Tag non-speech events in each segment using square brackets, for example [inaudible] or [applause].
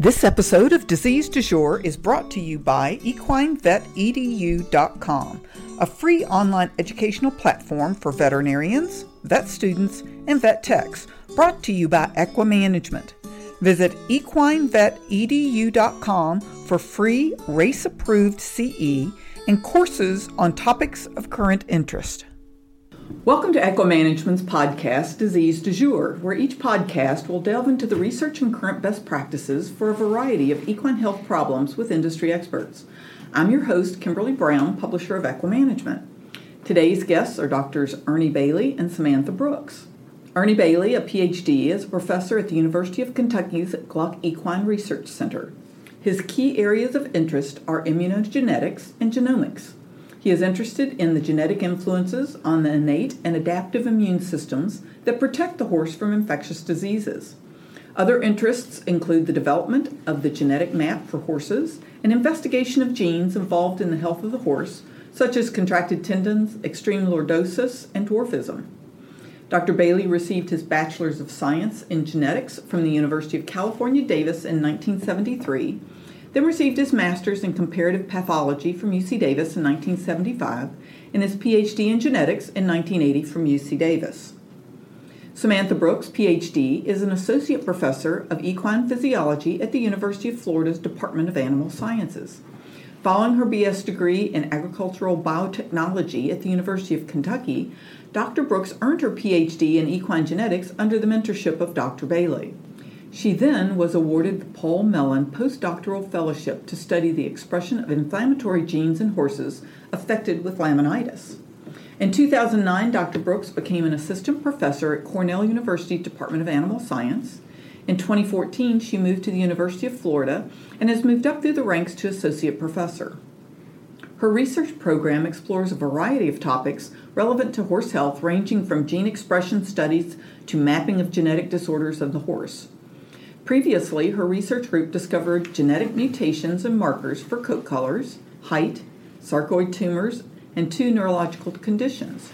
This episode of Disease du Jour is brought to you by equinevetedu.com, a free online educational platform for veterinarians, vet students, and vet techs, brought to you by EquiManagement. Visit equinevetedu.com for free RACE approved CE and courses on topics of current interest. Welcome to EquiManagement's podcast, Disease du Jour, where each podcast will delve into the research and current best practices for a variety of equine health problems with industry experts. I'm your host, Kimberly Brown, publisher of EquiManagement. Today's guests are Doctors Ernie Bailey and Samantha Brooks. Ernie Bailey, a PhD, is a professor at the University of Kentucky's Gluck Equine Research Center. His key areas of interest are immunogenetics and genomics. He is interested in the genetic influences on the innate and adaptive immune systems that protect the horse from infectious diseases. Other interests include the development of the genetic map for horses and investigation of genes involved in the health of the horse, such as contracted tendons, extreme lordosis, and dwarfism. Dr. Bailey received his Bachelor's of Science in Genetics from the University of California, Davis in 1973 then received his master's in comparative pathology from UC Davis in 1975 and his PhD in genetics in 1980 from UC Davis. Samantha Brooks, PhD, is an associate professor of equine physiology at the University of Florida's Department of Animal Sciences. Following her BS degree in agricultural biotechnology at the University of Kentucky, Dr. Brooks earned her PhD in equine genetics under the mentorship of Dr. Bailey. She then was awarded the Paul Mellon Postdoctoral Fellowship to study the expression of inflammatory genes in horses affected with laminitis. In 2009, Dr. Brooks became an assistant professor at Cornell University Department of Animal Science. In 2014, she moved to the University of Florida and has moved up through the ranks to associate professor. Her research program explores a variety of topics relevant to horse health, ranging from gene expression studies to mapping of genetic disorders of the horse. Previously, her research group discovered genetic mutations and markers for coat colors, height, sarcoid tumors, and two neurological conditions.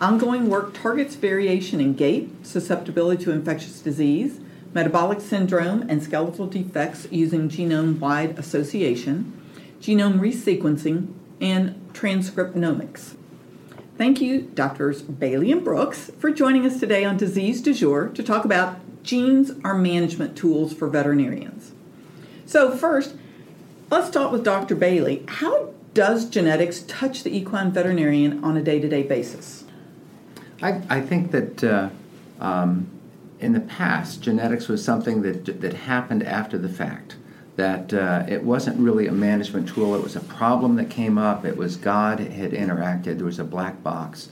Ongoing work targets variation in gait, susceptibility to infectious disease, metabolic syndrome, and skeletal defects using genome wide association, genome resequencing, and transcriptomics. Thank you, Drs. Bailey and Brooks, for joining us today on Disease du Jour to talk about genes are management tools for veterinarians. So, first, let's start with Dr. Bailey. How does genetics touch the equine veterinarian on a day to day basis? I, I think that uh, um, in the past, genetics was something that, that happened after the fact. That uh, it wasn't really a management tool, it was a problem that came up, it was God had interacted, there was a black box.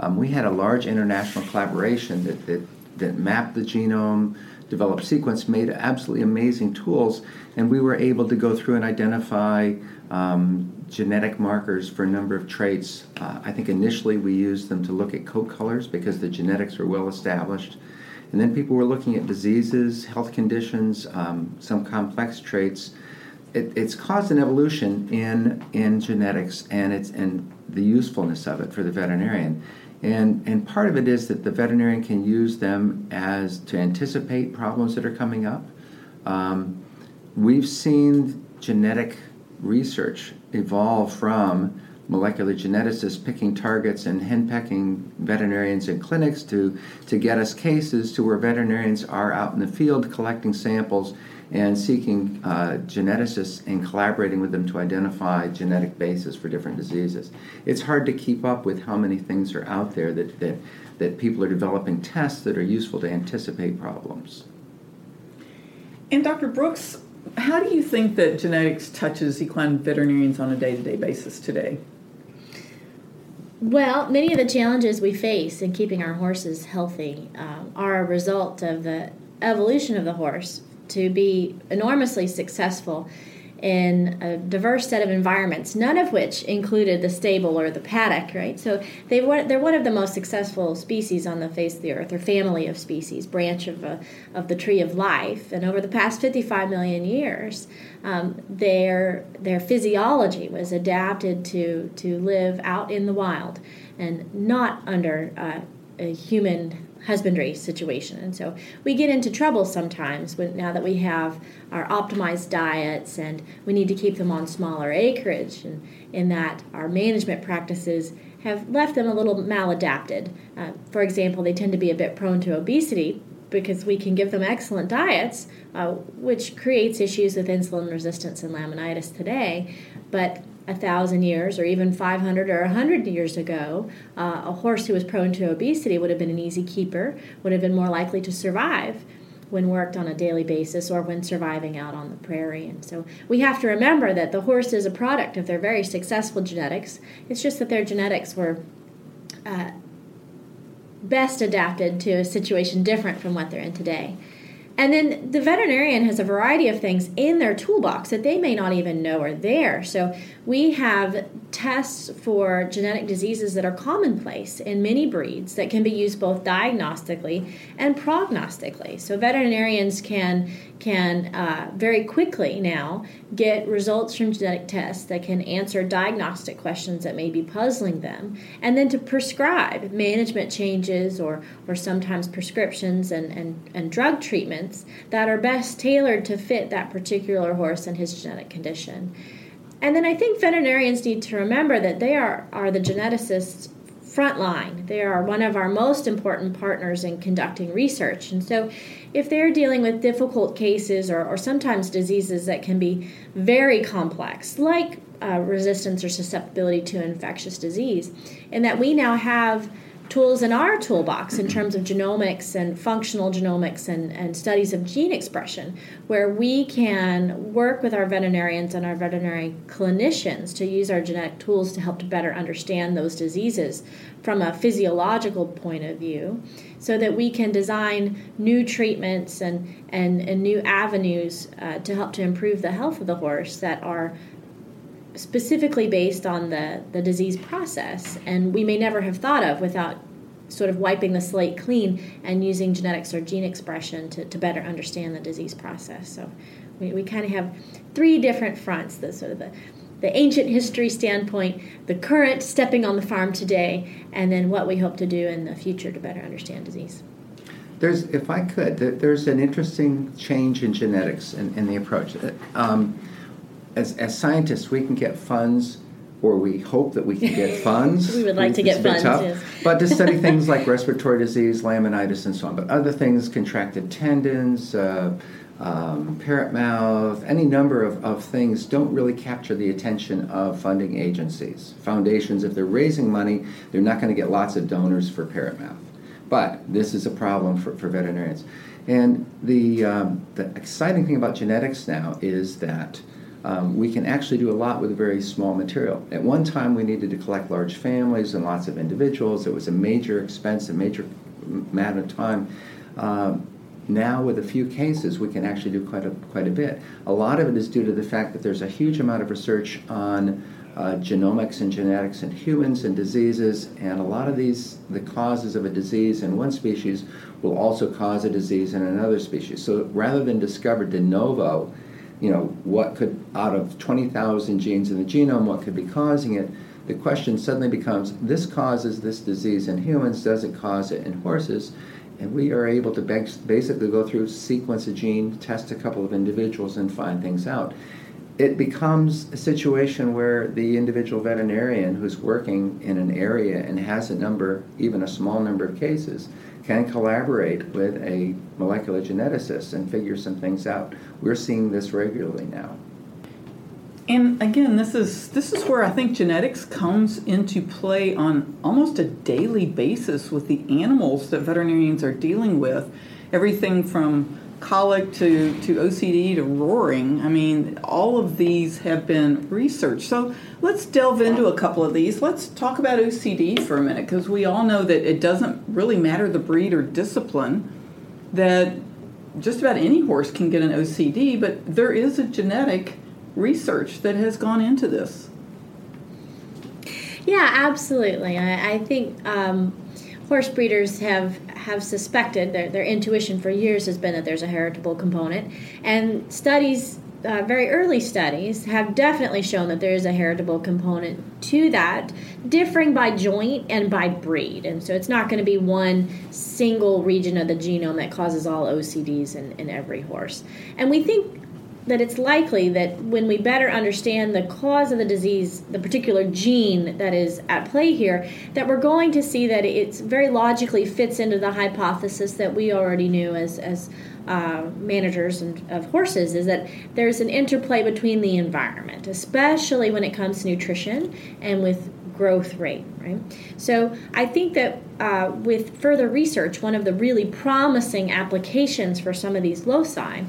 Um, we had a large international collaboration that, that that mapped the genome, developed sequence, made absolutely amazing tools, and we were able to go through and identify um, genetic markers for a number of traits. Uh, I think initially we used them to look at coat colors because the genetics were well established. And then people were looking at diseases, health conditions, um, some complex traits. It, it's caused an evolution in in genetics and it's and the usefulness of it for the veterinarian. And, and part of it is that the veterinarian can use them as to anticipate problems that are coming up. Um, we've seen genetic research evolve from molecular geneticists picking targets and henpecking veterinarians in clinics to, to get us cases to where veterinarians are out in the field collecting samples and seeking uh, geneticists and collaborating with them to identify genetic bases for different diseases. It's hard to keep up with how many things are out there that, that, that people are developing tests that are useful to anticipate problems. And Dr. Brooks, how do you think that genetics touches equine veterinarians on a day to day basis today? Well, many of the challenges we face in keeping our horses healthy uh, are a result of the evolution of the horse to be enormously successful in a diverse set of environments, none of which included the stable or the paddock, right? So they were, they're one of the most successful species on the face of the earth, or family of species, branch of, a, of the tree of life. And over the past 55 million years, um, their, their physiology was adapted to, to live out in the wild and not under uh, a human husbandry situation. And so we get into trouble sometimes when, now that we have our optimized diets and we need to keep them on smaller acreage, and in that our management practices have left them a little maladapted. Uh, for example, they tend to be a bit prone to obesity because we can give them excellent diets, uh, which creates issues with insulin resistance and laminitis today. But a thousand years or even 500 or 100 years ago, uh, a horse who was prone to obesity would have been an easy keeper, would have been more likely to survive when worked on a daily basis or when surviving out on the prairie. And so we have to remember that the horse is a product of their very successful genetics. It's just that their genetics were uh, best adapted to a situation different from what they're in today. And then the veterinarian has a variety of things in their toolbox that they may not even know are there. So we have tests for genetic diseases that are commonplace in many breeds that can be used both diagnostically and prognostically. So veterinarians can can uh, very quickly now get results from genetic tests that can answer diagnostic questions that may be puzzling them, and then to prescribe management changes or or sometimes prescriptions and and, and drug treatments that are best tailored to fit that particular horse and his genetic condition. And then I think veterinarians need to remember that they are, are the geneticists front line. They are one of our most important partners in conducting research. And so, if they're dealing with difficult cases or, or sometimes diseases that can be very complex, like uh, resistance or susceptibility to infectious disease, and that we now have tools in our toolbox in terms of genomics and functional genomics and, and studies of gene expression, where we can work with our veterinarians and our veterinary clinicians to use our genetic tools to help to better understand those diseases from a physiological point of view so that we can design new treatments and, and, and new avenues uh, to help to improve the health of the horse that are specifically based on the, the disease process, and we may never have thought of without sort of wiping the slate clean and using genetics or gene expression to, to better understand the disease process. So we, we kind of have three different fronts the sort of the, the ancient history standpoint, the current stepping on the farm today, and then what we hope to do in the future to better understand disease. There's, if I could, there's an interesting change in genetics in, in the approach. Um, as, as scientists, we can get funds, or we hope that we can get [laughs] funds. we would like to get funds, tough, yes. but to study [laughs] things like respiratory disease, laminitis, and so on. But other things, contracted tendons, uh, um, parrot mouth, any number of, of things don't really capture the attention of funding agencies. Foundations, if they're raising money, they're not going to get lots of donors for parrot mouth. But this is a problem for, for veterinarians. And the, um, the exciting thing about genetics now is that um, we can actually do a lot with a very small material. At one time, we needed to collect large families and lots of individuals. It was a major expense, a major amount of time. Um, now, with a few cases, we can actually do quite a, quite a bit. A lot of it is due to the fact that there's a huge amount of research on uh, genomics and genetics in humans and diseases, and a lot of these, the causes of a disease in one species will also cause a disease in another species. So rather than discover de novo, you know, what could, out of 20,000 genes in the genome, what could be causing it, the question suddenly becomes this causes this disease in humans, does it cause it in horses? And we are able to basically go through, sequence a gene, test a couple of individuals, and find things out. It becomes a situation where the individual veterinarian who's working in an area and has a number, even a small number of cases, can collaborate with a molecular geneticist and figure some things out. We're seeing this regularly now. And again, this is this is where I think genetics comes into play on almost a daily basis with the animals that veterinarians are dealing with. Everything from colic to, to OCD to roaring. I mean, all of these have been researched. So let's delve into a couple of these. Let's talk about OCD for a minute because we all know that it doesn't really matter the breed or discipline, that just about any horse can get an OCD, but there is a genetic research that has gone into this. Yeah, absolutely. I, I think um, horse breeders have have suspected their, their intuition for years has been that there's a heritable component and studies uh, very early studies have definitely shown that there is a heritable component to that, differing by joint and by breed. And so it's not going to be one single region of the genome that causes all OCDs in, in every horse. And we think that it's likely that when we better understand the cause of the disease, the particular gene that is at play here, that we're going to see that it very logically fits into the hypothesis that we already knew as, as uh, managers and, of horses is that there's an interplay between the environment, especially when it comes to nutrition and with growth rate, right? So I think that uh, with further research, one of the really promising applications for some of these loci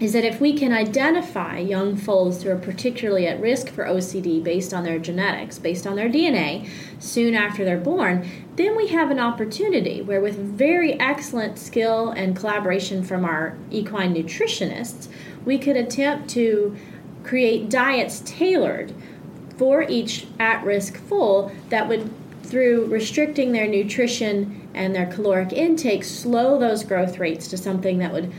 is that if we can identify young foals who are particularly at risk for OCD based on their genetics, based on their DNA, soon after they're born, then we have an opportunity where, with very excellent skill and collaboration from our equine nutritionists, we could attempt to create diets tailored for each at risk foal that would, through restricting their nutrition and their caloric intake, slow those growth rates to something that would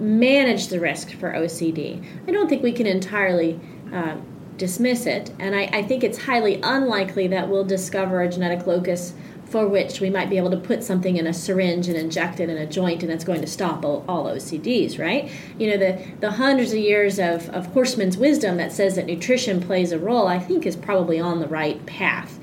manage the risk for OCD. I don't think we can entirely uh, dismiss it, and I, I, think it's highly unlikely that we'll discover a genetic locus for which we might be able to put something in a syringe and inject it in a joint and it's going to stop all, all OCDs, right? You know, the, the hundreds of years of, of horseman's wisdom that says that nutrition plays a role, I think is probably on the right path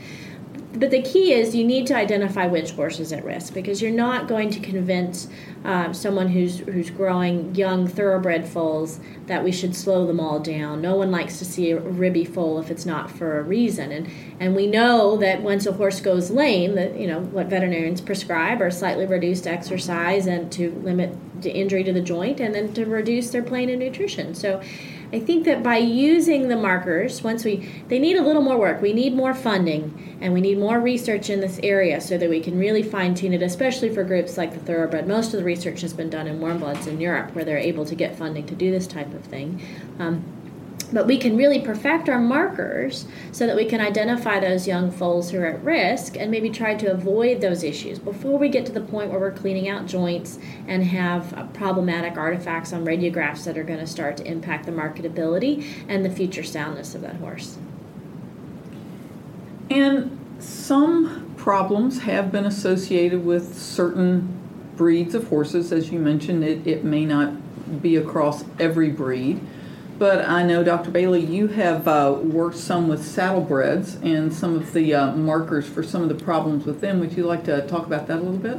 but the key is you need to identify which horse is at risk because you're not going to convince um, someone who's who's growing young thoroughbred foals that we should slow them all down. No one likes to see a ribby foal if it's not for a reason, and and we know that once a horse goes lame, that you know what veterinarians prescribe are slightly reduced exercise and to limit the injury to the joint, and then to reduce their plane and nutrition. So I think that by using the markers, once we, they need a little more work. We need more funding and we need more research in this area so that we can really fine tune it, especially for groups like the thoroughbred. Most of the research has been done in warm bloods in Europe where they're able to get funding to do this type of thing. Um, but we can really perfect our markers so that we can identify those young foals who are at risk and maybe try to avoid those issues before we get to the point where we're cleaning out joints and have uh, problematic artifacts on radiographs that are going to start to impact the marketability and the future soundness of that horse. And some problems have been associated with certain breeds of horses. As you mentioned, it, it may not be across every breed. But I know, Dr. Bailey, you have uh, worked some with saddlebreds and some of the uh, markers for some of the problems with them. Would you like to talk about that a little bit?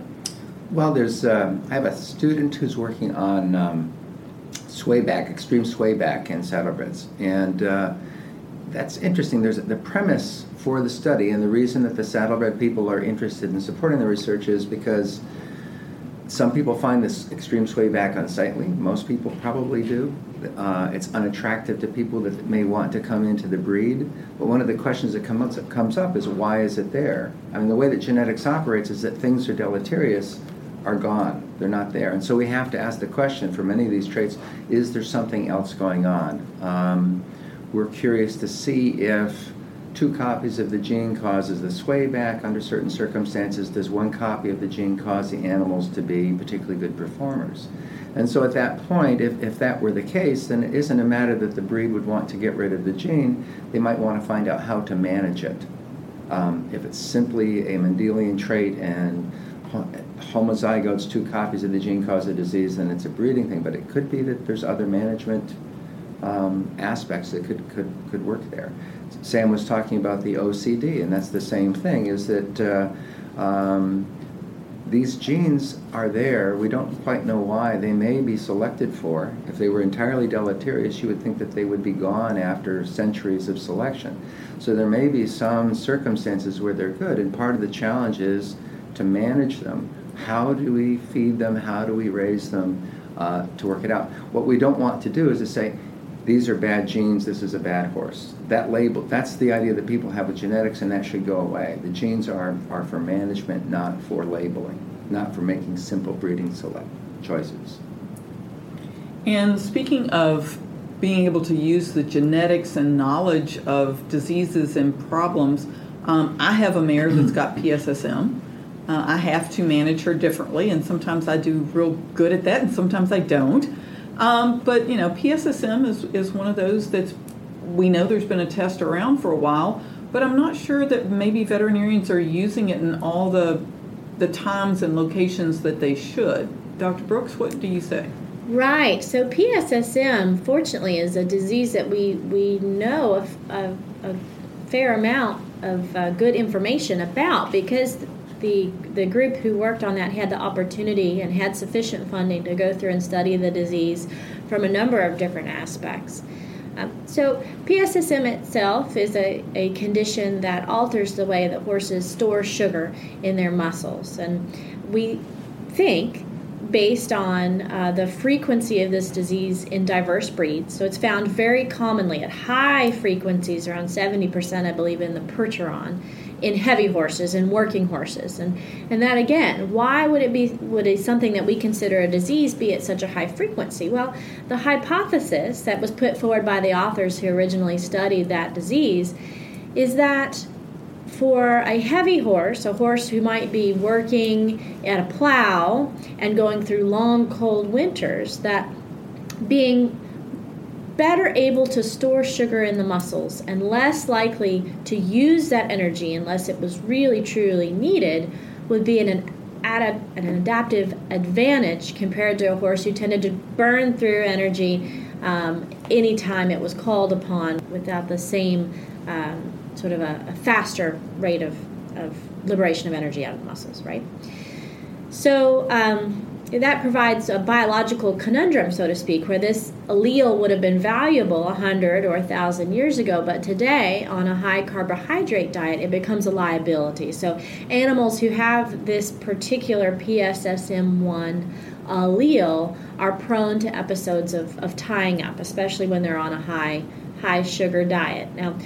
Well, there's um, I have a student who's working on um, swayback, extreme swayback in saddlebreds, and uh, that's interesting. There's the premise for the study, and the reason that the saddlebred people are interested in supporting the research is because some people find this extreme swayback unsightly. Most people probably do. Uh, it's unattractive to people that may want to come into the breed. But one of the questions that comes up, comes up is why is it there? I mean, the way that genetics operates is that things are deleterious are gone. They're not there. And so we have to ask the question for many of these traits is there something else going on? Um, we're curious to see if two copies of the gene causes the sway back under certain circumstances. Does one copy of the gene cause the animals to be particularly good performers? And so at that point, if, if that were the case, then it isn't a matter that the breed would want to get rid of the gene. They might want to find out how to manage it. Um, if it's simply a Mendelian trait and homozygotes, two copies of the gene cause a disease, then it's a breeding thing. But it could be that there's other management um, aspects that could, could, could work there. Sam was talking about the OCD, and that's the same thing. Is that uh, um, these genes are there. We don't quite know why. They may be selected for. If they were entirely deleterious, you would think that they would be gone after centuries of selection. So there may be some circumstances where they're good, and part of the challenge is to manage them. How do we feed them? How do we raise them uh, to work it out? What we don't want to do is to say, these are bad genes, this is a bad horse. That label, that's the idea that people have with genetics, and that should go away. The genes are, are for management, not for labeling, not for making simple breeding select choices. And speaking of being able to use the genetics and knowledge of diseases and problems, um, I have a mare that's got PSSM. Uh, I have to manage her differently, and sometimes I do real good at that, and sometimes I don't. Um, but you know, PSSM is, is one of those that's we know there's been a test around for a while, but I'm not sure that maybe veterinarians are using it in all the the times and locations that they should. Dr. Brooks, what do you say? Right. So PSSM, fortunately, is a disease that we we know a, a, fair amount of uh, good information about because the the group who worked on that had the opportunity and had sufficient funding to go through and study the disease from a number of different aspects. Um, so PSSM itself is a, a condition that alters the way that horses store sugar in their muscles, and we think based on uh, the frequency of this disease in diverse breeds. So it's found very commonly at high frequencies, around 70%, I believe, in the Percheron in heavy horses and working horses. And and that again why would it be would it something that we consider a disease be at such a high frequency? Well the hypothesis that was put forward by the authors who originally studied that disease is that for a heavy horse, a horse who might be working at a plow and going through long cold winters, that being better able to store sugar in the muscles and less likely to use that energy unless it was really truly needed would be an, an, adaptive advantage compared to a horse who tended to burn through energy um, anytime it was called upon without the same um, sort of a, a faster rate of, of liberation of energy out of the muscles, right? So um, that provides a biological conundrum, so to speak, where this allele would have been valuable 100 or 1,000 years ago, but today, on a high carbohydrate diet, it becomes a liability. So, animals who have this particular PSSM1 allele are prone to episodes of, of tying up, especially when they're on a high high sugar diet. Now,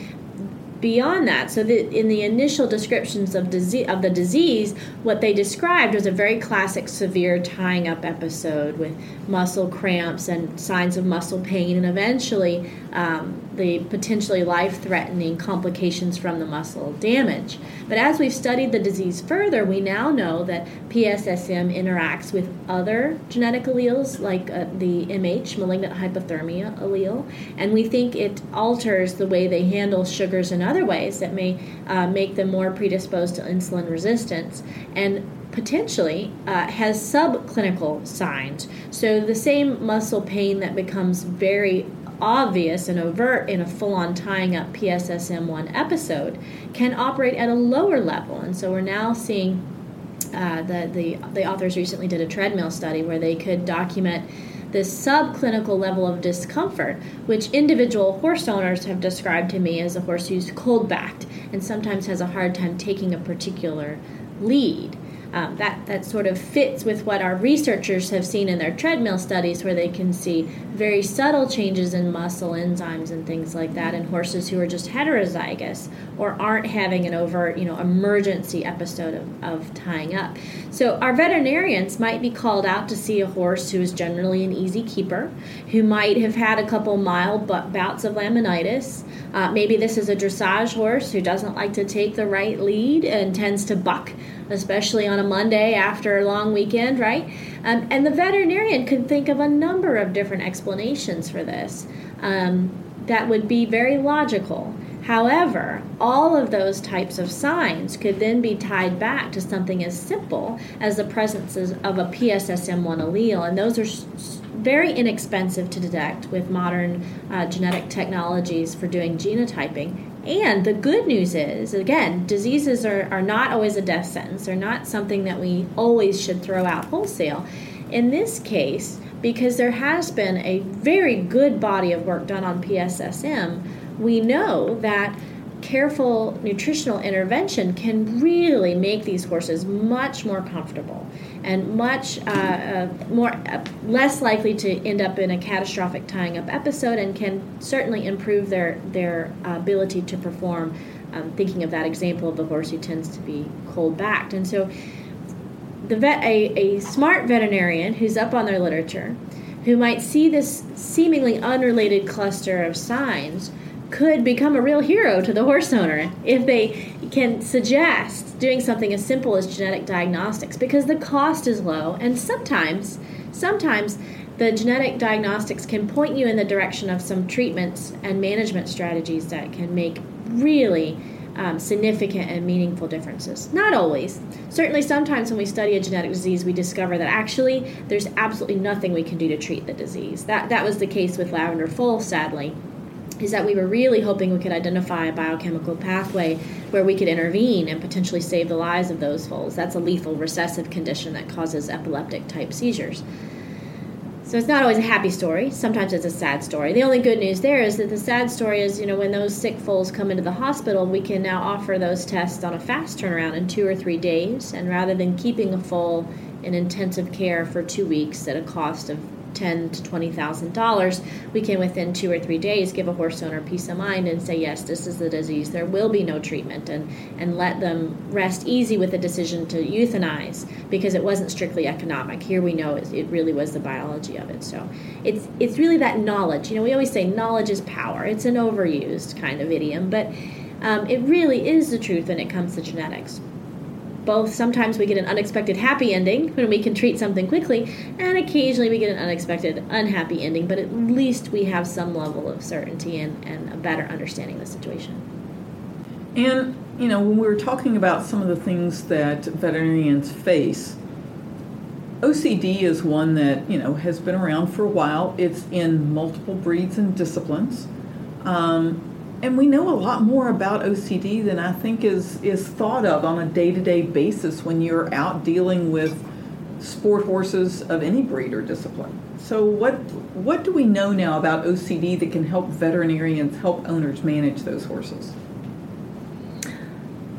beyond that. So that in the initial descriptions of disease of the disease what they described was a very classic severe tying up episode with muscle cramps and signs of muscle pain and eventually um, the potentially life-threatening complications from the muscle damage but as we've studied the disease further we now know that pssm interacts with other genetic alleles like uh, the mh malignant hyperthermia allele and we think it alters the way they handle sugars in other ways that may uh, make them more predisposed to insulin resistance and potentially uh, has subclinical signs. So the same muscle pain that becomes very obvious and overt in a full on tying up PSSM1 episode can operate at a lower level. And so we're now seeing uh, the, the, the authors recently did a treadmill study where they could document this subclinical level of discomfort, which individual horse owners have described to me as a horse who's cold backed and sometimes has a hard time taking a particular lead. Um, that, that sort of fits with what our researchers have seen in their treadmill studies, where they can see very subtle changes in muscle enzymes and things like that in horses who are just heterozygous or aren't having an overt, you know, emergency episode of, of tying up. So our veterinarians might be called out to see a horse who is generally an easy keeper, who might have had a couple mild bouts of laminitis. Uh, maybe this is a dressage horse who doesn't like to take the right lead and tends to buck especially on a Monday after a long weekend, right? Um, and the veterinarian could think of a number of different explanations for this um, that would be very logical. However, all of those types of signs could then be tied back to something as simple as the presence of a PSSM1 allele, and those are very inexpensive to detect with modern uh, genetic technologies for doing genotyping and the good news is, again, diseases are, are not always a death sentence. They're not something that we always should throw out wholesale. In this case, because there has been a very good body of work done on PSSM, we know that careful nutritional intervention can really make these horses much more comfortable and much uh, uh, more uh, less likely to end up in a catastrophic tying up episode and can certainly improve their their ability to perform. Um, thinking of that example of the horse who tends to be cold backed. And so the vet a, a smart veterinarian who's up on their literature who might see this seemingly unrelated cluster of signs could become a real hero to the horse owner if they can suggest doing something as simple as genetic diagnostics because the cost is low and sometimes sometimes the genetic diagnostics can point you in the direction of some treatments and management strategies that can make really um, significant and meaningful differences. Not always. Certainly, sometimes when we study a genetic disease, we discover that actually there's absolutely nothing we can do to treat the disease. That, that was the case with lavender foal, sadly is that we were really hoping we could identify a biochemical pathway where we could intervene and potentially save the lives of those foals. That's a lethal recessive condition that causes epileptic type seizures. So it's not always a happy story. Sometimes it's a sad story. The only good news there is that the sad story is, you know, when those sick foals come into the hospital, we can now offer those tests on a fast turnaround in two or three days. And rather than keeping a foal in intensive care for two weeks at a cost of ten to twenty thousand dollars, we can within two or three days give a horse owner peace of mind and say, yes, this is the disease. There will be no treatment, and and let them rest easy with the decision to euthanize because it wasn't strictly economic. Here we know it, it really was the biology of it. So it's it's really that knowledge. You know, we always say knowledge is power. It's an overused kind of idiom, but um, it really is the truth when it comes to genetics both sometimes we get an unexpected happy ending when we can treat something quickly, and occasionally we get an unexpected unhappy ending, but at least we have some level of certainty and, and a better understanding of the situation. And, you know, when we were talking about some of the things that veterinarians face, OCD is one that, you know, has been around for a while. It's in multiple breeds and disciplines. Um, and we know a lot more about OCD than I think is is thought of on a day to day basis when you're out dealing with sport horses of any breed or discipline. So what what do we know now about OCD that can help veterinarians help owners manage those horses?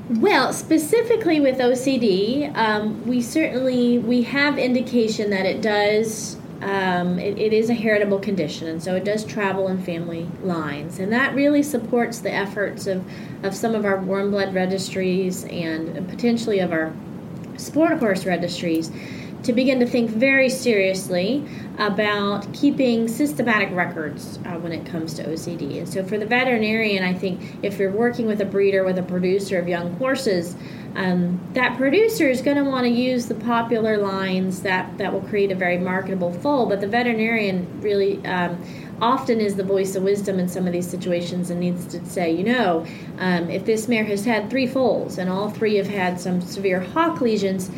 Well, specifically with OCD, um, we certainly we have indication that it does um, it, it is a heritable condition, and so it does travel in family lines. And that really supports the efforts of, of some of our warm blood registries and potentially of our sport horse registries to begin to think very seriously about keeping systematic records uh, when it comes to OCD. And so, for the veterinarian, I think if you're working with a breeder, with a producer of young horses, um, that producer is going to want to use the popular lines that, that will create a very marketable foal, but the veterinarian really um, often is the voice of wisdom in some of these situations and needs to say, you know, um, if this mare has had three foals and all three have had some severe hock lesions,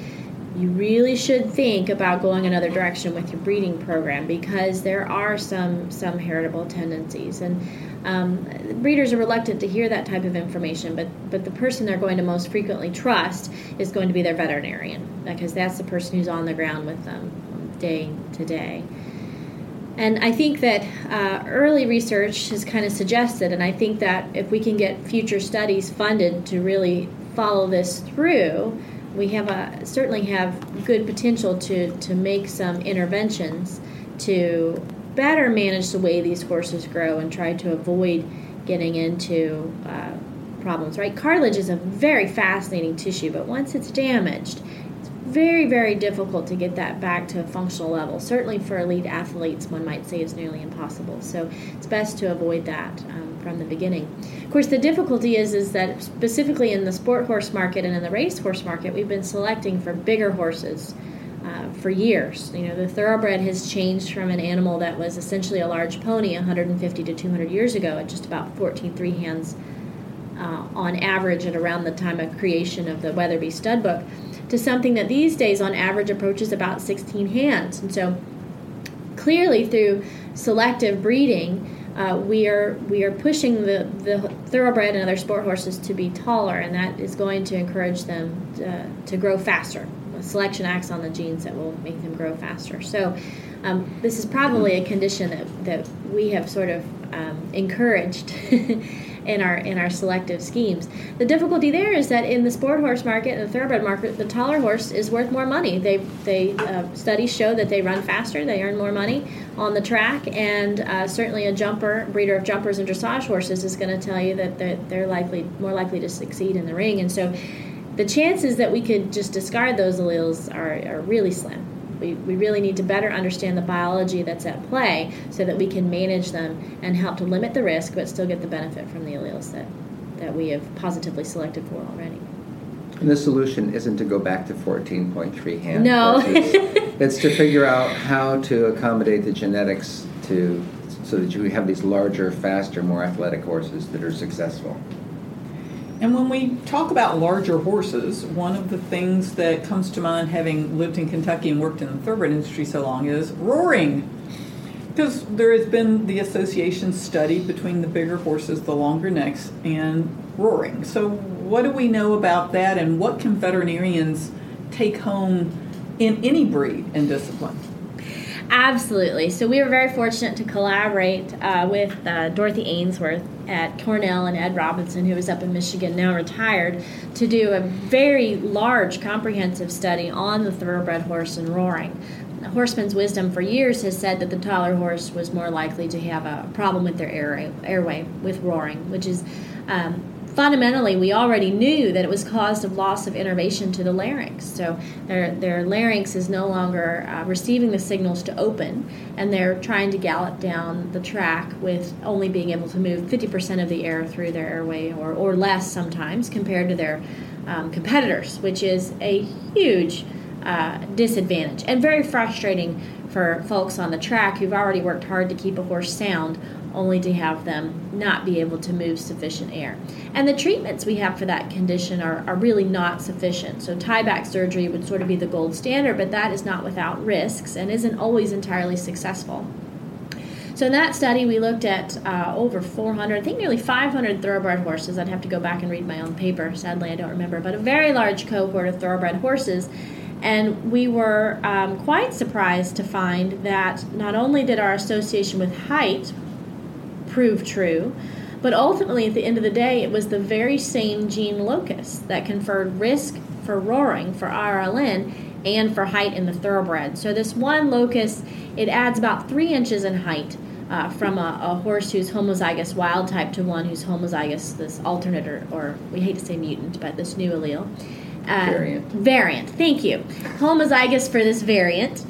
you really should think about going another direction with your breeding program because there are some some heritable tendencies. And um, are reluctant to hear that type of information but but the person they're going to most frequently trust is going to be their veterinarian because that's the person who's on the ground with them day to day. And I think that uh, early research has kind of suggested, and I think that if we can get future studies funded to really follow this through, we have a certainly have good potential to to make some interventions to better manage the way these horses grow and try to avoid getting into uh, problems. Right, cartilage is a very fascinating tissue, but once it's damaged, it's very very difficult to get that back to a functional level. Certainly for elite athletes, one might say it's nearly impossible. So it's best to avoid that um, from the beginning Of course, the difficulty is is that specifically in the sport horse market and in the race horse market, we've been selecting for bigger horses uh, for years. You know, the thoroughbred has changed from an animal that was essentially a large pony 150 to 200 years ago at just about 14 three hands uh, on average at around the time of creation of the Weatherby stud book to something that these days on average approaches about 16 hands. And so clearly through selective breeding, uh, we are we are pushing the, the thoroughbred and other sport horses to be taller, and that is going to encourage them to, uh, to grow faster. Selection acts on the genes that will make them grow faster. So, um, this is probably a condition that, that we have sort of um, encouraged [laughs] in our in our selective schemes. The difficulty there is that in the sport horse market and the thoroughbred market, the taller horse is worth more money. They they uh, studies show that they run faster, they earn more money on the track, and uh, certainly a jumper breeder of jumpers and dressage horses is going to tell you that they're, they're likely more likely to succeed in the ring, and so. The chances that we could just discard those alleles are, are really slim. We, we really need to better understand the biology that's at play so that we can manage them and help to limit the risk but still get the benefit from the alleles that, that we have positively selected for already. And the solution isn't to go back to 14.3 hand no. [laughs] it's to figure out how to accommodate the genetics to so that you have these larger, faster, more athletic horses that are successful. And when we talk about larger horses, one of the things that comes to mind, having lived in Kentucky and worked in the thoroughbred industry so long, is roaring. Because there has been the association study between the bigger horses, the longer necks, and roaring. So, what do we know about that, and what can veterinarians take home in any breed and discipline? Absolutely. So we were very fortunate to collaborate uh, with uh, Dorothy Ainsworth at Cornell and Ed Robinson, who is up in Michigan, now retired, to do a very large, comprehensive study on the thoroughbred horse and roaring. Horseman's Wisdom for years has said that the taller horse was more likely to have a problem with their airway, airway with roaring, which is um, fundamentally, we already knew that it was caused of loss of innervation to the larynx. So their, their larynx is no longer uh, receiving the signals to open, and they're trying to gallop down the track with only being able to move 50% of the air through their airway or, or less sometimes compared to their um, competitors, which is a huge uh, disadvantage and very frustrating for folks on the track who've already worked hard to keep a horse sound only to have them not be able to move sufficient air. And the treatments we have for that condition are, are really not sufficient. So, tie back surgery would sort of be the gold standard, but that is not without risks and isn't always entirely successful. So, in that study, we looked at uh, over 400, I think nearly 500 thoroughbred horses. I'd have to go back and read my own paper. Sadly, I don't remember, but a very large cohort of thoroughbred horses. And we were um, quite surprised to find that not only did our association with height prove true. But ultimately, at the end of the day, it was the very same gene locus that conferred risk for roaring for RLN and for height in the thoroughbred. So this one locus, it adds about three inches in height uh, from a, a, horse who's homozygous wild type to one who's homozygous this alternate or, or we hate to say mutant, but this new allele. Uh, variant. Variant. Thank you. Homozygous for this variant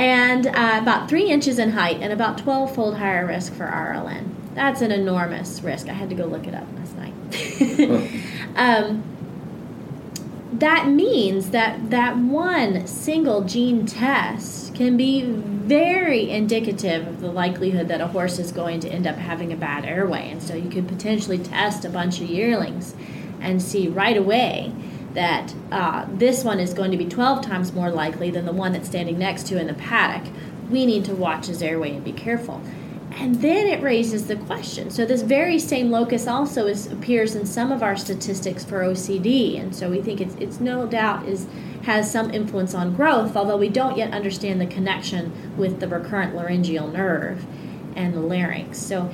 and uh, about three inches in height and about 12 fold higher risk for RLN. That's an enormous risk. I had to go look it up last night. [laughs] um, that means that that one single gene test can be very indicative of the likelihood that a horse is going to end up having a bad airway. And so you could potentially test a bunch of yearlings and see right away that uh, this one is going to be 12 times more likely than the one that's standing next to in the paddock. We need to watch his airway and be careful. And then it raises the question. So this very same locus also is, appears in some of our statistics for OCD, and so we think it's, it's no doubt is has some influence on growth, although we don't yet understand the connection with the recurrent laryngeal nerve and the larynx. So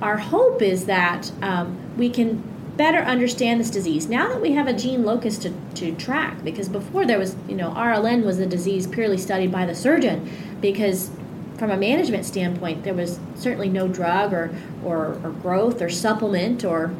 our hope is that um, we can better understand this disease now that we have a gene locus to, to track because before there was you know rln was a disease purely studied by the surgeon because from a management standpoint there was certainly no drug or, or, or growth or supplement or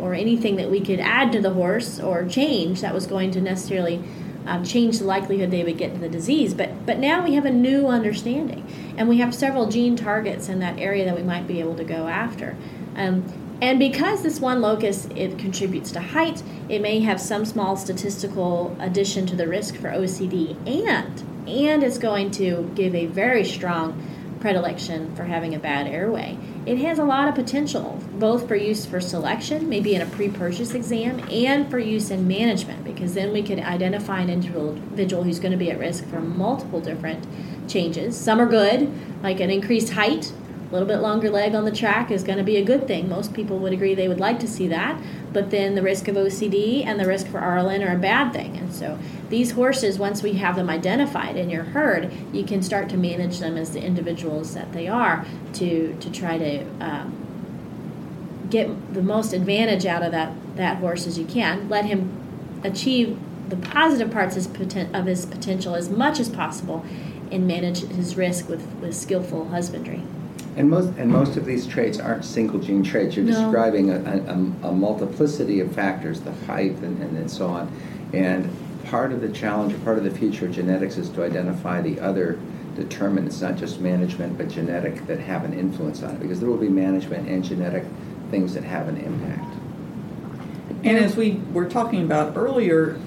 or anything that we could add to the horse or change that was going to necessarily um, change the likelihood they would get the disease. But but now we have a new understanding, and we have several gene targets in that area that we might be able to go after. Um, and because this one locus it contributes to height, it may have some small statistical addition to the risk for OCD, and and it's going to give a very strong predilection for having a bad airway. It has a lot of potential, both for use for selection, maybe in a pre purchase exam, and for use in management, because then we could identify an individual who's going to be at risk for multiple different changes. Some are good, like an increased height a little bit longer leg on the track is going to be a good thing. Most people would agree they would like to see that, but then the risk of OCD and the risk for RLN are a bad thing. And so these horses, once we have them identified in your herd, you can start to manage them as the individuals that they are to to try to um, get the most advantage out of that that horse as you can. Let him achieve the positive parts of his potential as much as possible and manage his risk with, with skillful husbandry. And most and most of these traits aren't single gene traits. You're no. describing a, a, a, multiplicity of factors, the height and, and, and so on. And part of the challenge, or part of the future of genetics, is to identify the other determinants, not just management but genetic, that have an influence on it. Because there will be management and genetic things that have an impact. And as we were talking about earlier,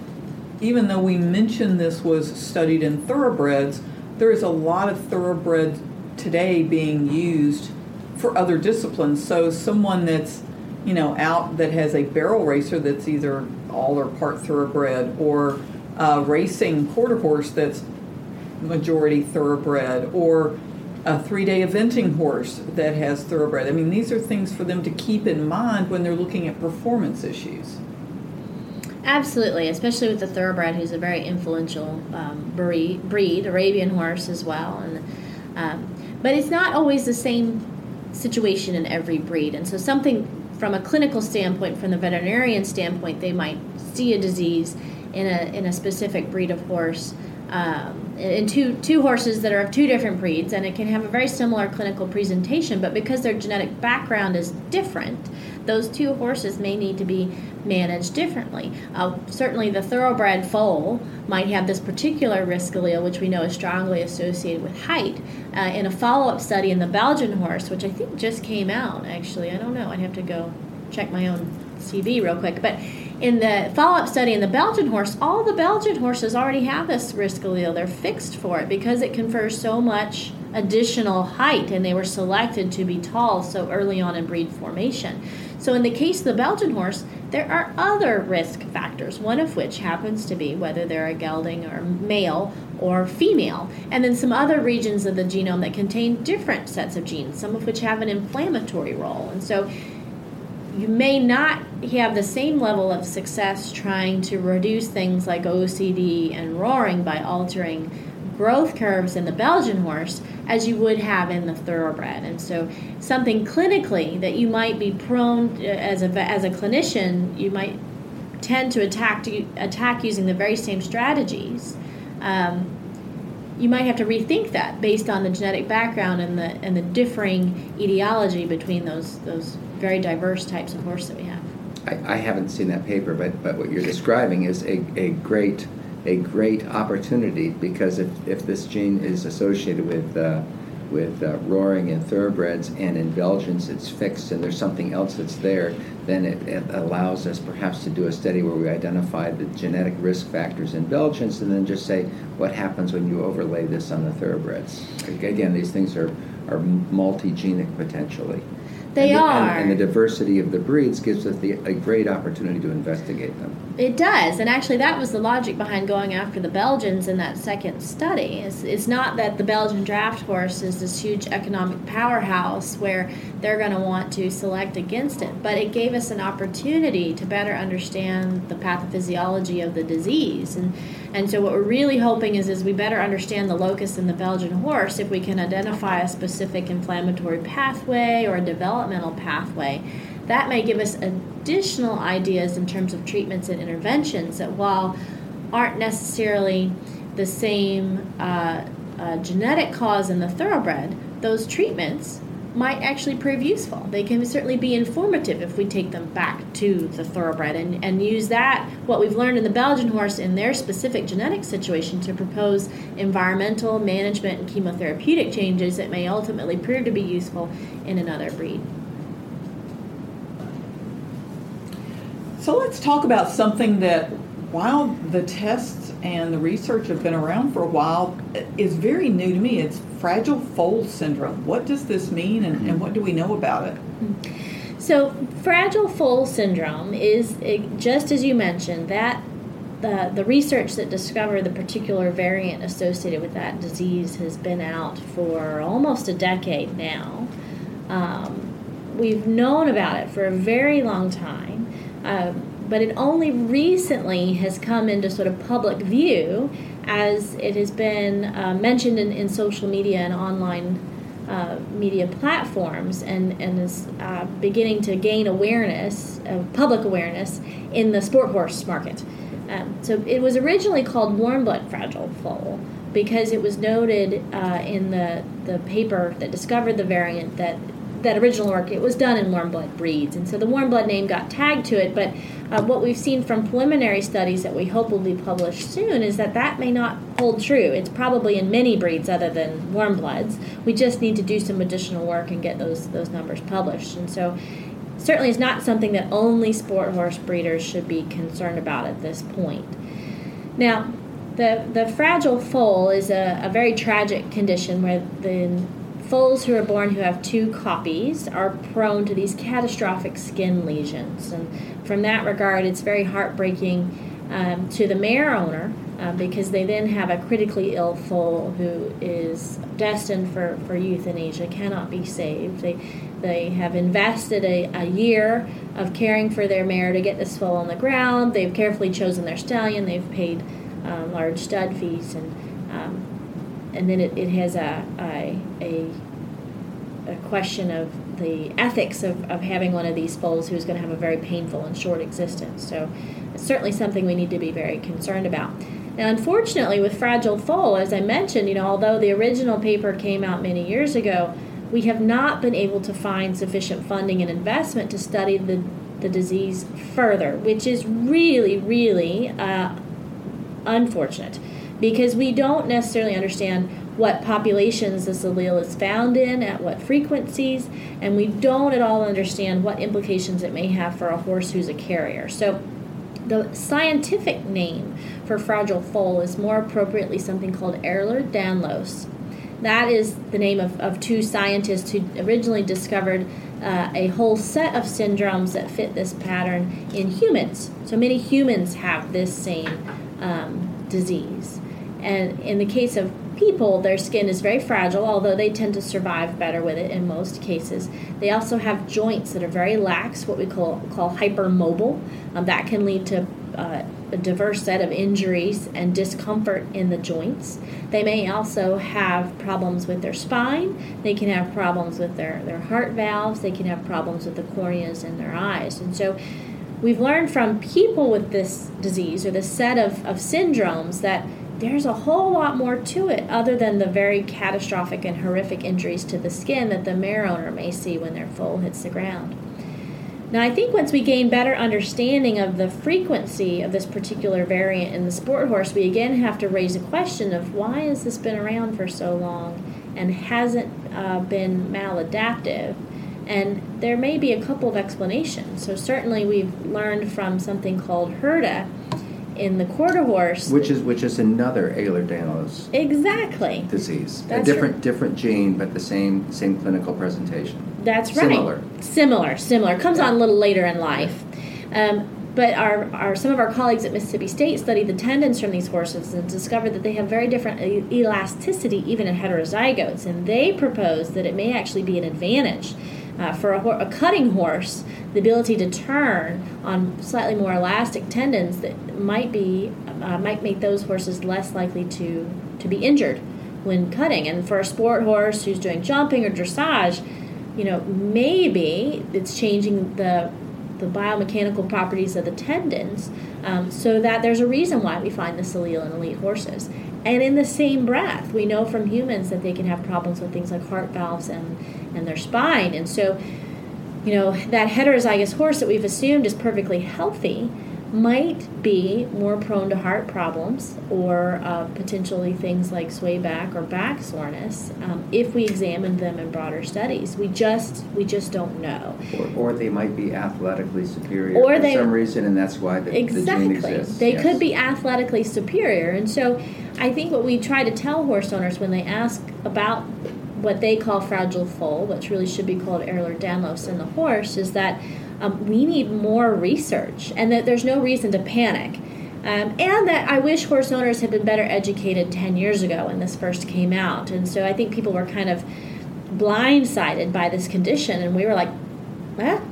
even though we mentioned this was studied in thoroughbreds, there is a lot of thoroughbreds today being used for other disciplines. So someone that's you know out that has a barrel racer that's either all or part thoroughbred or a racing quarter horse that's majority thoroughbred or a three day eventing horse that has thoroughbred. I mean, these are things for them to keep in mind when they're looking at performance issues. Absolutely, especially with the thoroughbred, who's a very influential um, breed, breed, Arabian horse as well. And um, but it's not always the same situation in every breed, and so something from a clinical standpoint, from the veterinarian standpoint, they might see a disease in a in a specific breed of horse um, in two two horses that are of two different breeds, and it can have a very similar clinical presentation. But because their genetic background is different, those two horses may need to be managed differently. Uh, certainly, the thoroughbred foal might have this particular risk allele, which we know is strongly associated with height. Uh, in a follow-up study in the Belgian horse, which I think just came out, actually, I don't know. I'd have to go check my own CV real quick, but in the follow-up study in the Belgian horse, all the Belgian horses already have this risk allele. They're fixed for it because it confers so much additional height, and they were selected to be tall so early on in breed formation. So in the case of the Belgian horse, there are other risk factors, one of which happens to be whether they're a gelding or male or female, and then some other regions of the genome that contain different sets of genes, some of which have an inflammatory role. And so you may not have the same level of success trying to reduce things like OCD and roaring by altering growth curves in the Belgian horse as you would have in the thoroughbred. And so, something clinically that you might be prone uh, as a as a clinician, you might tend to attack to attack using the very same strategies. Um, you might have to rethink that based on the genetic background and the and the differing etiology between those those very diverse types of horse that we have. I, I haven't seen that paper, but, but what you're describing is a, a great a great opportunity because if, if this gene is associated with uh, with uh, roaring in thoroughbreds and in Belgians it's fixed and there's something else that's there, then it, it, allows us perhaps to do a study where we identify the genetic risk factors in Belgians and then just say what happens when you overlay this on the thoroughbreds. Again, these things are, are multi-genic potentially. They and the, are. And, and, the diversity of the breeds gives us the, a great opportunity to investigate them. It does. And actually, that was the logic behind going after the Belgians in that second study. It's, it's not that the Belgian draft horse is this huge economic powerhouse where they're going to want to select against it, but it gave us an opportunity to better understand the pathophysiology of the disease. And and so what we're really hoping is as we better understand the locus in the Belgian horse, if we can identify a specific inflammatory pathway or a developmental pathway, that may give us additional ideas in terms of treatments and interventions that while aren't necessarily the same uh, uh, genetic cause in the thoroughbred, those treatments might actually prove useful. They can certainly be informative if we take them back to the thoroughbred and, and use that, what we've learned in the Belgian horse in their specific genetic situation, to propose environmental, management, and chemotherapeutic changes that may ultimately prove to be useful in another breed. So let's talk about something that, while the tests and the research have been around for a while, is very new to me. It's fragile foal syndrome. What does this mean and, and what do we know about it? So, fragile foal syndrome is just as you mentioned that the, the research that discovered the particular variant associated with that disease has been out for almost a decade now. Um, we've known about it for a very long time, uh, but it only recently has come into sort of public view as it has been uh, mentioned in, in social media and online uh, media platforms and, and is uh, beginning to gain awareness, uh, public awareness, in the sport horse market. Um, so it was originally called warm blood fragile foal because it was noted uh, in the, the paper that discovered the variant that that original work, it was done in warm blood breeds. And so the warm blood name got tagged to it. But uh, what we've seen from preliminary studies that we hope will be published soon is that that may not hold true. It's probably in many breeds other than warm bloods. We just need to do some additional work and get those, those numbers published. And so certainly it's not something that only sport horse breeders should be concerned about at this point. Now, the, the fragile foal is a, a very tragic condition where the foals who are born who have two copies are prone to these catastrophic skin lesions. And from that regard, it's very heartbreaking um, to the mare owner uh, because they then have a critically ill foal who is destined for, for euthanasia, cannot be saved. They, they have invested a, a year of caring for their mare to get this foal on the ground. They've carefully chosen their stallion. They've paid uh, large stud fees and and then it, it has a, a, a, a, question of the ethics of, of having one of these foals who's going to have a very painful and short existence. So it's certainly something we need to be very concerned about. Now, unfortunately, with Fragile Foal, as I mentioned, you know, although the original paper came out many years ago, we have not been able to find sufficient funding and investment to study the, the disease further, which is really, really uh, unfortunate because we don't necessarily understand what populations this allele is found in, at what frequencies, and we don't at all understand what implications it may have for a horse who's a carrier. So, the scientific name for fragile foal is more appropriately something called Ehlers-Danlos. That is the name of, of two scientists who originally discovered uh, a whole set of syndromes that fit this pattern in humans. So many humans have this same um, disease. And in the case of people, their skin is very fragile, although they tend to survive better with it in most cases. They also have joints that are very lax, what we call, call hypermobile. Um, that can lead to uh, a diverse set of injuries and discomfort in the joints. They may also have problems with their spine. They can have problems with their, their heart valves. They can have problems with the corneas in their eyes. And so we've learned from people with this disease or this set of, of syndromes that there's a whole lot more to it other than the very catastrophic and horrific injuries to the skin that the mare owner may see when their foal hits the ground. Now, I think once we gain better understanding of the frequency of this particular variant in the sport horse, we again have to raise a question of why has this been around for so long and hasn't uh, been maladaptive? And there may be a couple of explanations. So, certainly, we've learned from something called HERDA in the quarter horse. Which is which is another Ehlers-Danlos exactly disease. That's a different right. different gene, but the same same clinical presentation. That's right. Similar. Similar, similar. Comes Yeah. on a little later in life. Um, but our, our some of our colleagues at Mississippi State studied the tendons from these horses and discovered that they have very different elasticity even in heterozygotes. And they proposed that it may actually be an advantage uh, for a, hor- a cutting horse, the ability to turn on slightly more elastic tendons that might be uh, might make those horses less likely to to be injured when cutting. And for a sport horse who's doing jumping or dressage, you know, maybe it's changing the the biomechanical properties of the tendons um, so that there's a reason why we find this allele in elite horses. And in the same breath, we know from humans that they can have problems with things like heart valves and, and their spine. And so, you know, that heterozygous horse that we've assumed is perfectly healthy might be more prone to heart problems or uh, potentially things like sway back or back soreness um, if we examined them in broader studies. We just we just don't know. Or, or they might be athletically superior Or for they- some reason, and that's why the, the gene Exactly. exists. They Yes. could be athletically superior. And so I think what we try to tell horse owners when they ask about what they call fragile foal, which really should be called Ehlers-Danlos in the horse, is that um, we need more research and that there's no reason to panic. Um, and that I wish horse owners had been better educated 10 years ago when this first came out. And so I think people were kind of blindsided by this condition, and we were like, it's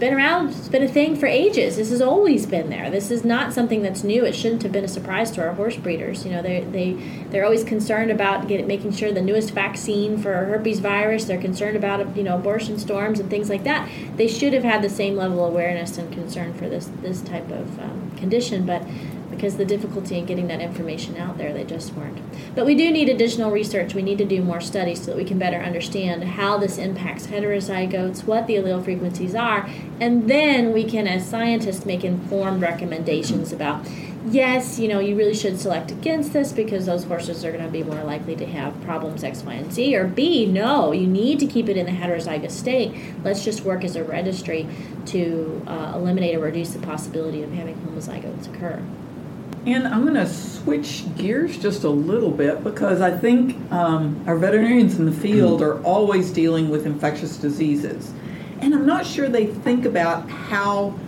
been around, it's been a thing for ages. This has always been there. This is not something that's new. It shouldn't have been a surprise to our horse breeders. You know, they they they're always concerned about making sure the newest vaccine for herpes virus. They're concerned about you know abortion storms and things like that. They should have had the same level of awareness and concern for this this type of um, condition, but because the difficulty in getting that information out there, they just weren't. But we do need additional research. We need to do more studies so that we can better understand how this impacts heterozygotes, what the allele frequencies are, and then we can, as scientists, make informed recommendations about yes, you know, you really should select against this because those horses are going to be more likely to have problems X, Y, and Z. Or B, no, you need to keep it in the heterozygous state. Let's just work as a registry to uh, eliminate or reduce the possibility of having homozygotes occur. And I'm going to switch gears just a little bit because I think um, our veterinarians in the field are always dealing with infectious diseases. And I'm not sure they think about how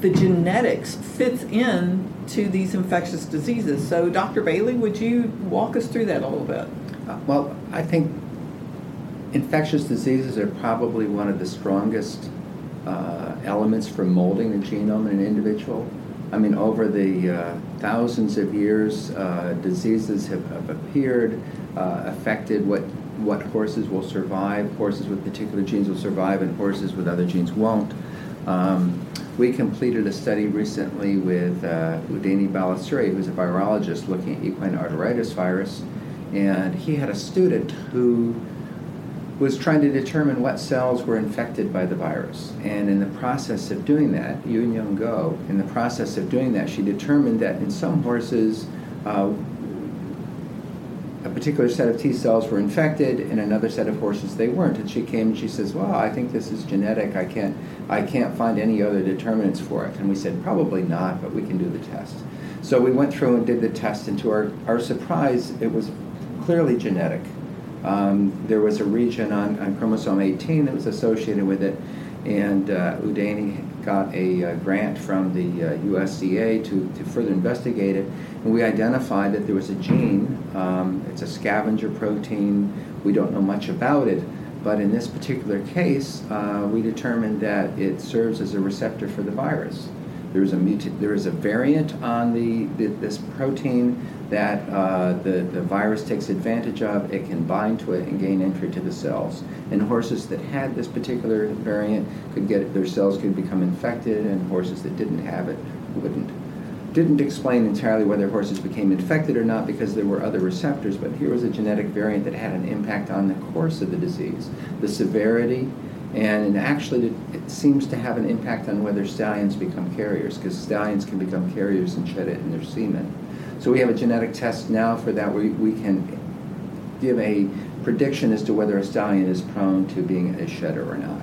the genetics fits in to these infectious diseases. So, Dr. Bailey, would you walk us through that a little bit? Uh, well, I think infectious diseases are probably one of the strongest uh, elements for molding the genome in an individual. I mean, over the uh, thousands of years, uh, diseases have, have appeared, uh, affected what what horses will survive. Horses with particular genes will survive, and horses with other genes won't. Um, we completed a study recently with uh, Udeni Balasuriya, who's a virologist looking at equine arteritis virus, and he had a student who was trying to determine what cells were infected by the virus. And in the process of doing that, Yun Young Go, in the process of doing that, she determined that in some horses, uh, a particular set of T cells were infected, in another set of horses they weren't. And she came and she says, "Well, I think this is genetic. I can't, I can't find any other determinants for it." And we said, "Probably not, but we can do the test." So we went through and did the test, and to our, our surprise, it was clearly genetic. Um, there was a region on, on, chromosome 18 that was associated with it, and uh, Udeni got a, a, uh, grant from the uh, USDA to, to further investigate it. And we identified that there was a gene, um, it's a scavenger protein, we don't know much about it, but in this particular case, uh, we determined that it serves as a receptor for the virus. There is a, muta- there is a variant on the, the this protein that uh, the, the virus takes advantage of, it can bind to it and gain entry to the cells. And horses that had this particular variant could get their cells could become infected, and horses that didn't have it wouldn't. Didn't explain entirely whether horses became infected or not because there were other receptors, but here was a genetic variant that had an impact on the course of the disease, the severity, and actually it seems to have an impact on whether stallions become carriers because stallions can become carriers and shed it in their semen. So we have a genetic test now for that. We, we can give a prediction as to whether a stallion is prone to being a shedder or not,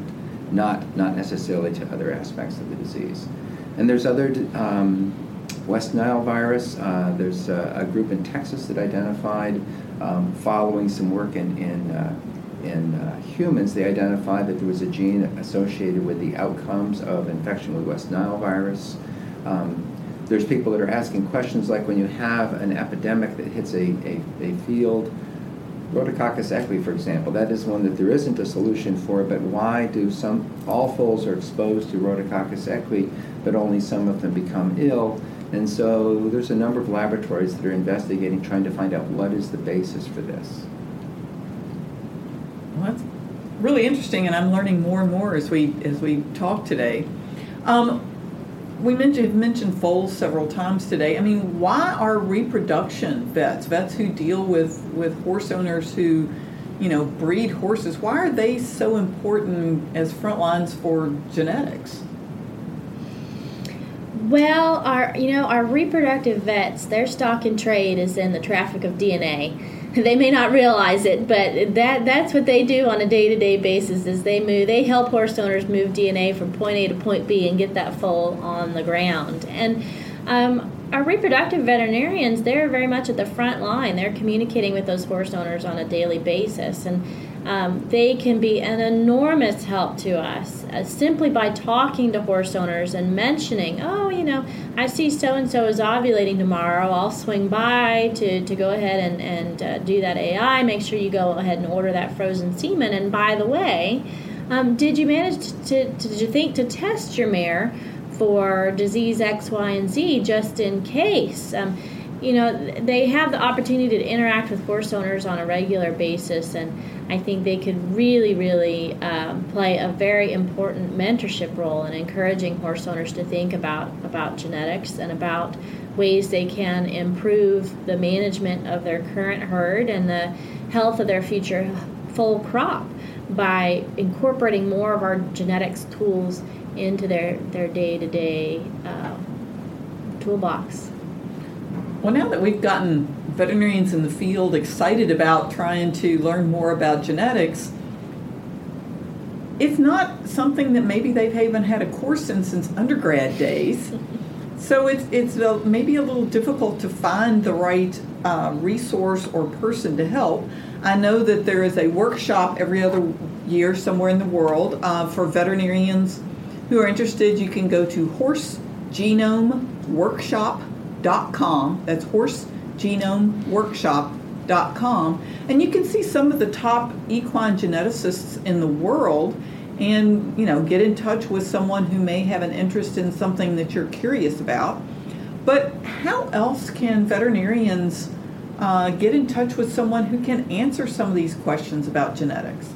not, not necessarily to other aspects of the disease. And there's other um, West Nile virus. Uh, there's a, a, group in Texas that identified, um, following some work in, in, uh, in uh, humans, they identified that there was a gene associated with the outcomes of infection with West Nile virus. Um, there's people that are asking questions like when you have an epidemic that hits a, a, a field, Rhodococcus equi, for example, that is one that there isn't a solution for, but why do some, all foals are exposed to Rhodococcus equi, but only some of them become ill? And so there's a number of laboratories that are investigating, trying to find out what is the basis for this. Well, that's really interesting, and I'm learning more and more as we as we talk today. Um, we mentioned mentioned foals several times today. I mean, why are reproduction vets, vets who deal with with horse owners who, you know, breed horses, why are they so important as front lines for genetics? Well, our you know our reproductive vets, their stock in trade is in the traffic of DNA they may not realize it, but that that's what they do on a day to day basis. Is they move, they help horse owners move DNA from point A to point B and get that foal on the ground. And um, our reproductive veterinarians, they're very much at the front line. They're communicating with those horse owners on a daily basis, and um, they can be an enormous help to us uh, simply by talking to horse owners and mentioning, oh, you know, I see so and so is ovulating tomorrow. I'll swing by to, to go ahead and, and uh, do that AI. Make sure you go ahead and order that frozen semen. And by the way, um, did you manage to, to, did you think to test your mare for disease X, Y, and Z just in case? Um, you know, they have the opportunity to interact with horse owners on a regular basis, and I think they could really, really um, play a very important mentorship role in encouraging horse owners to think about about genetics and about ways they can improve the management of their current herd and the health of their future foal crop by incorporating more of our genetics tools into their their day to day toolbox. Well, now that we've gotten veterinarians in the field excited about trying to learn more about genetics, it's not something that maybe they've even had a course in since undergrad days. [laughs] So it's it's a, maybe a little difficult to find the right uh, resource or person to help. I know that there is a workshop every other year somewhere in the world uh, for veterinarians who are interested. You can go to horsegenomeworkshop.com. That's horsegenomeworkshop.com, and you can see some of the top equine geneticists in the world and you know get in touch with someone who may have an interest in something that you're curious about but how else can veterinarians uh, get in touch with someone who can answer some of these questions about genetics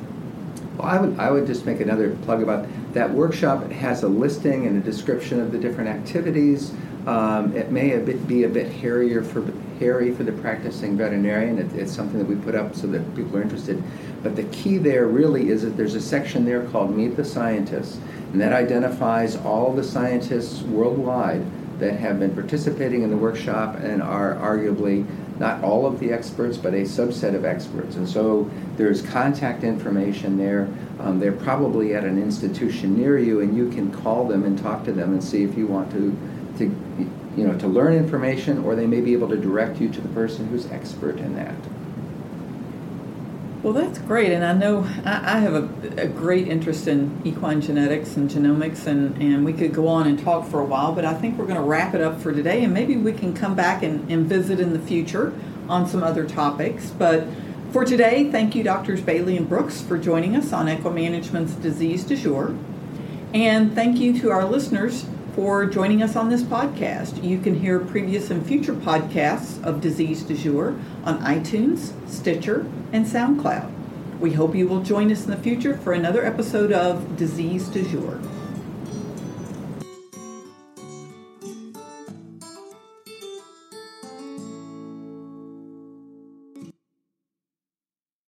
well i would i would just make another plug about that workshop it has a listing and a description of the different activities um, it may a bit, be a bit hairier for hairy for the practicing veterinarian. It, it's something that we put up so that people are interested. But the key there really is that there's a section there called Meet the Scientists, and that identifies all the scientists worldwide that have been participating in the workshop and are arguably not all of the experts, but a subset of experts. And so there's contact information there. Um, they're probably at an institution near you, and you can call them and talk to them and see if you want to, to you know, to learn information, or they may be able to direct you to the person who's expert in that. Well, that's great, and I know I, I have a, a, great interest in equine genetics and genomics, and, and we could go on and talk for a while, but I think we're going to wrap it up for today, and maybe we can come back and, and visit in the future on some other topics. But for today, thank you, Doctors Bailey and Brooks, for joining us on EquiManagement's Disease Du Jour. And thank you to our listeners for joining us on this podcast. You can hear previous and future podcasts of Disease Du Jour on iTunes, Stitcher, and SoundCloud. We hope you will join us in the future for another episode of Disease Du Jour.